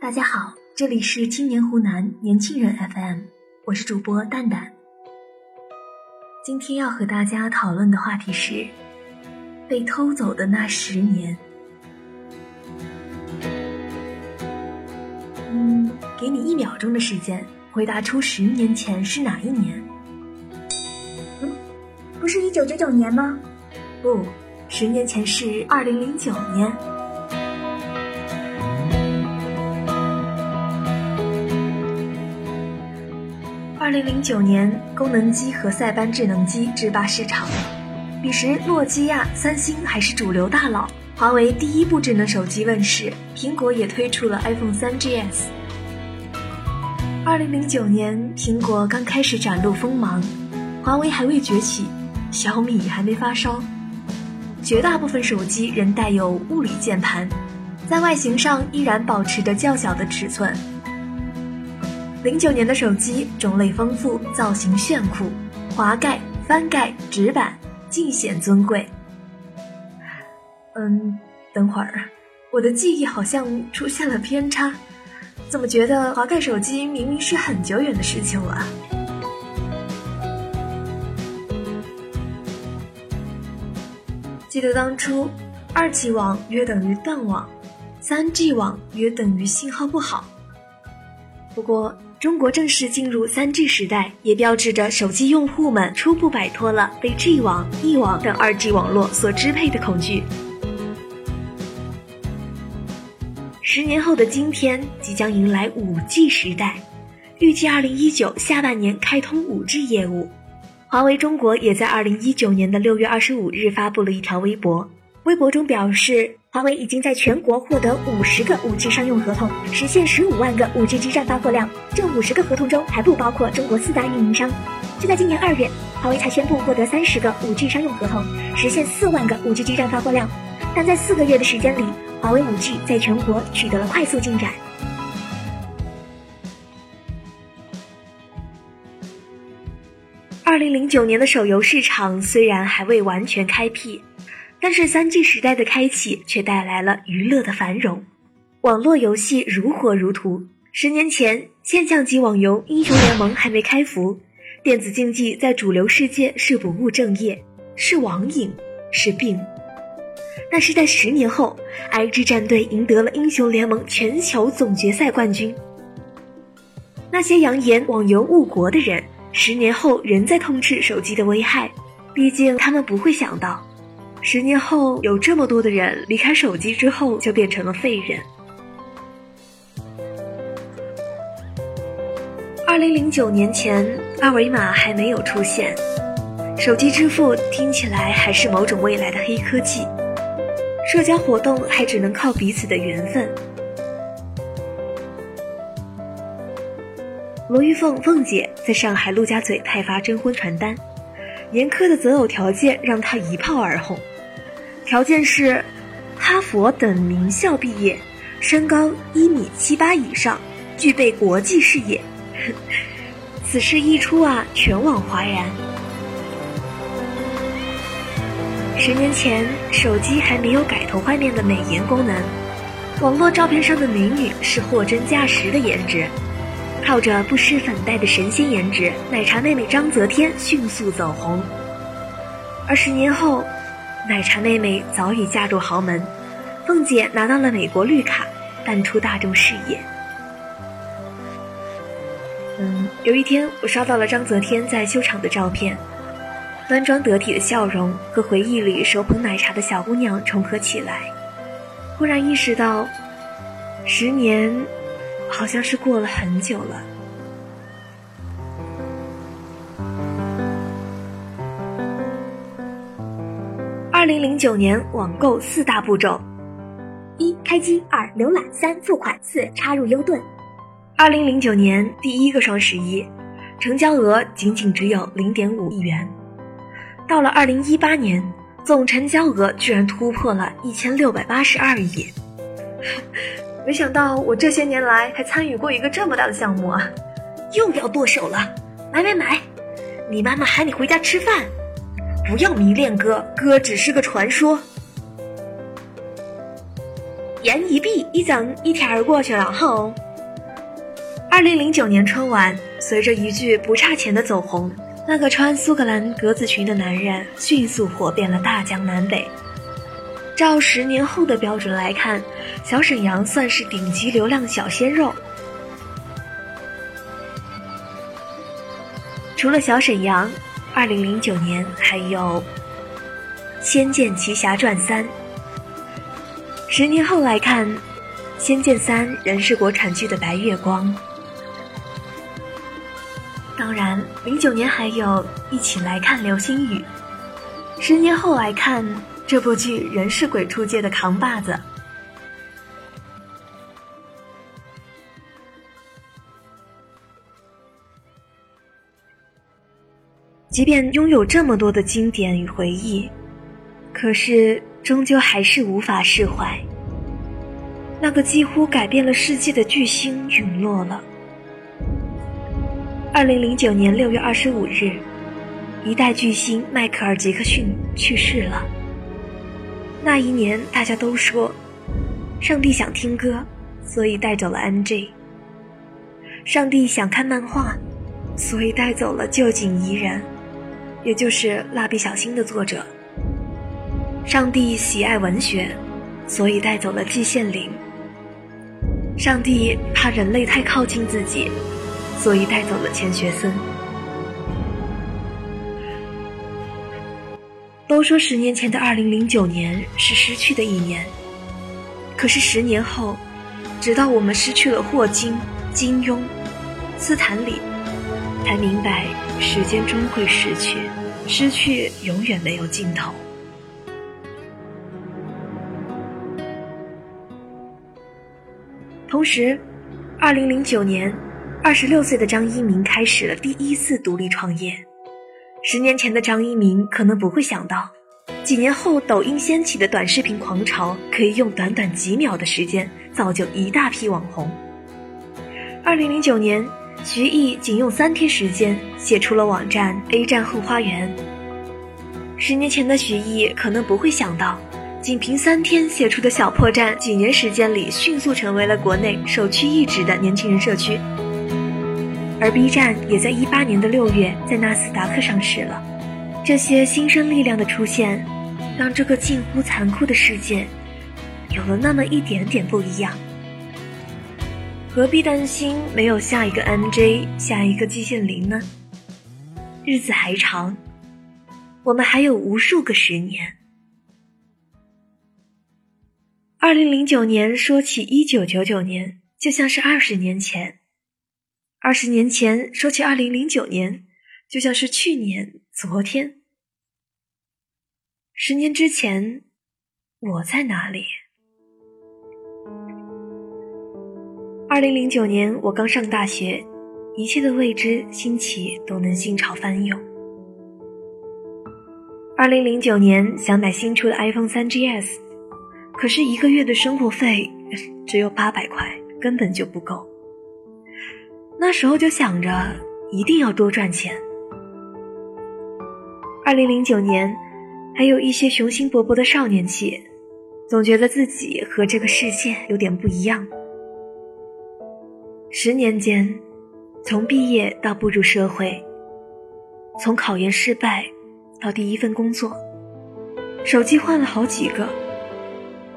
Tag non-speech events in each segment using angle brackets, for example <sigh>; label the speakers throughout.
Speaker 1: 大家好，这里是青年湖南年轻人 FM，我是主播蛋蛋。今天要和大家讨论的话题是被偷走的那十年。嗯，给你一秒钟的时间，回答出十年前是哪一年？
Speaker 2: 嗯，不是一九九九年吗？
Speaker 1: 不，十年前是二零零九年。二零零九年，功能机和塞班智能机制霸市场。彼时，诺基亚、三星还是主流大佬，华为第一部智能手机问世，苹果也推出了 iPhone 三 GS。二零零九年，苹果刚开始展露锋芒，华为还未崛起，小米还没发烧。绝大部分手机仍带有物理键盘，在外形上依然保持着较小的尺寸。零九年的手机种类丰富，造型炫酷，滑盖、翻盖、直板，尽显尊贵。嗯，等会儿，我的记忆好像出现了偏差，怎么觉得滑盖手机明明是很久远的事情了？记得当初，二 G 网约等于断网，三 G 网约等于信号不好。不过，中国正式进入三 G 时代，也标志着手机用户们初步摆脱了被 G 网、E 网等二 G 网络所支配的恐惧。十年后的今天，即将迎来五 G 时代，预计二零一九下半年开通五 G 业务。华为中国也在二零一九年的六月二十五日发布了一条微博，微博中表示。华为已经在全国获得五十个五 G 商用合同，实现十五万个五 G 基站发货量。这五十个合同中还不包括中国四大运营商。就在今年二月，华为才宣布获得三十个五 G 商用合同，实现四万个五 G 基站发货量。但在四个月的时间里，华为五 G 在全国取得了快速进展。二零零九年的手游市场虽然还未完全开辟。但是三 G 时代的开启却带来了娱乐的繁荣，网络游戏如火如荼。十年前，现象级网游《英雄联盟》还没开服，电子竞技在主流世界是不务正业，是网瘾，是病。但是在十年后，IG 战队赢得了英雄联盟全球总决赛冠军。那些扬言网游误国的人，十年后仍在痛斥手机的危害，毕竟他们不会想到。十年后，有这么多的人离开手机之后就变成了废人。二零零九年前，二维码还没有出现，手机支付听起来还是某种未来的黑科技，社交活动还只能靠彼此的缘分。罗玉凤凤姐在上海陆家嘴派发征婚传单。严苛的择偶条件让他一炮而红，条件是哈佛等名校毕业，身高一米七八以上，具备国际视野。<laughs> 此事一出啊，全网哗然。十年前，手机还没有改头换面的美颜功能，网络照片上的美女是货真价实的颜值。靠着不施粉黛的神仙颜值，奶茶妹妹张泽天迅速走红。而十年后，奶茶妹妹早已嫁入豪门，凤姐拿到了美国绿卡，淡出大众视野。嗯，有一天我刷到了张泽天在秀场的照片，端庄得体的笑容和回忆里手捧奶茶的小姑娘重合起来，忽然意识到，十年。好像是过了很久了。二零零九年网购四大步骤：一、开机；二、浏览；三、付款；四、插入优盾。二零零九年第一个双十一，成交额仅仅只有零点五亿元。到了二零一八年，总成交额居然突破了一千六百八十二亿。没想到我这些年来还参与过一个这么大的项目啊！又要剁手了，买买买！你妈妈喊你回家吃饭，不要迷恋哥，哥只是个传说。眼一闭一睁，一天儿过去了。吼！二零零九年春晚，随着一句不差钱的走红，那个穿苏格兰格子裙的男人迅速火遍了大江南北。照十年后的标准来看，小沈阳算是顶级流量小鲜肉。除了小沈阳，二零零九年还有《仙剑奇侠传三》。十年后来看，《仙剑三》仍是国产剧的白月光。当然，零九年还有一起来看流星雨。十年后来看，这部剧仍是鬼畜界的扛把子。即便拥有这么多的经典与回忆，可是终究还是无法释怀。那个几乎改变了世界的巨星陨落了。二零零九年六月二十五日，一代巨星迈克尔·杰克逊去世了。那一年，大家都说，上帝想听歌，所以带走了 N.J.；上帝想看漫画，所以带走了旧井宜人，也就是《蜡笔小新》的作者；上帝喜爱文学，所以带走了季羡林。上帝怕人类太靠近自己，所以带走了钱学森。都说十年前的二零零九年是失去的一年，可是十年后，直到我们失去了霍金、金庸、斯坦李，才明白时间终会逝去，失去永远没有尽头。同时，二零零九年，二十六岁的张一鸣开始了第一次独立创业。十年前的张一鸣可能不会想到，几年后抖音掀起的短视频狂潮，可以用短短几秒的时间造就一大批网红。二零零九年，徐艺仅用三天时间写出了网站 A 站后花园。十年前的徐艺可能不会想到。仅凭三天写出的小破站，几年时间里迅速成为了国内首屈一指的年轻人社区。而 B 站也在一八年的六月在纳斯达克上市了。这些新生力量的出现，让这个近乎残酷的世界有了那么一点点不一样。何必担心没有下一个 MJ，下一个季羡林呢？日子还长，我们还有无数个十年。二零零九年说起一九九九年，就像是二十年前；二十年前说起二零零九年，就像是去年、昨天。十年之前，我在哪里？二零零九年，我刚上大学，一切的未知、新奇都能心潮翻涌。二零零九年，想买新出的 iPhone 三 GS。可是一个月的生活费 <laughs> 只有八百块，根本就不够。那时候就想着一定要多赚钱。二零零九年，还有一些雄心勃勃的少年气，总觉得自己和这个世界有点不一样。十年间，从毕业到步入社会，从考研失败到第一份工作，手机换了好几个。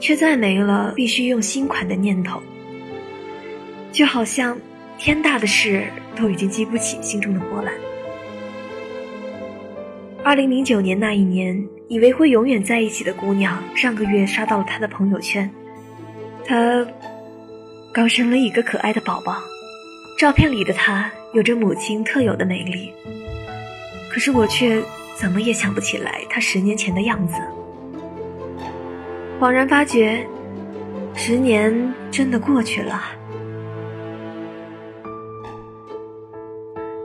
Speaker 1: 却再没了必须用新款的念头，就好像天大的事都已经激不起心中的波澜。二零零九年那一年，以为会永远在一起的姑娘，上个月刷到了他的朋友圈，他刚生了一个可爱的宝宝，照片里的他有着母亲特有的美丽，可是我却怎么也想不起来他十年前的样子。恍然发觉，十年真的过去了。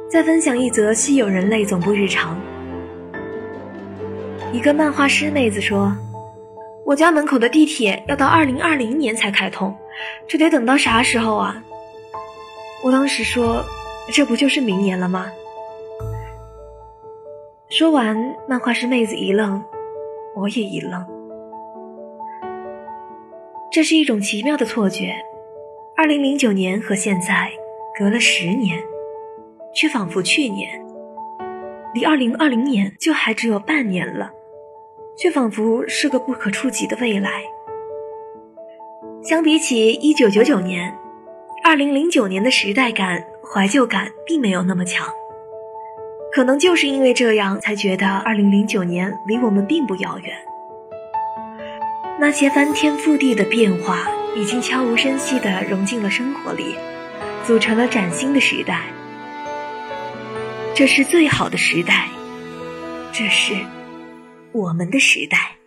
Speaker 1: 再分享一则稀有人类总部日常。一个漫画师妹子说：“我家门口的地铁要到二零二零年才开通，这得等到啥时候啊？”我当时说：“这不就是明年了吗？”说完，漫画师妹子一愣，我也一愣。这是一种奇妙的错觉。二零零九年和现在隔了十年，却仿佛去年；离二零二零年就还只有半年了，却仿佛是个不可触及的未来。相比起一九九九年，二零零九年的时代感、怀旧感并没有那么强。可能就是因为这样，才觉得二零零九年离我们并不遥远。那些翻天覆地的变化，已经悄无声息地融进了生活里，组成了崭新的时代。这是最好的时代，这是我们的时代。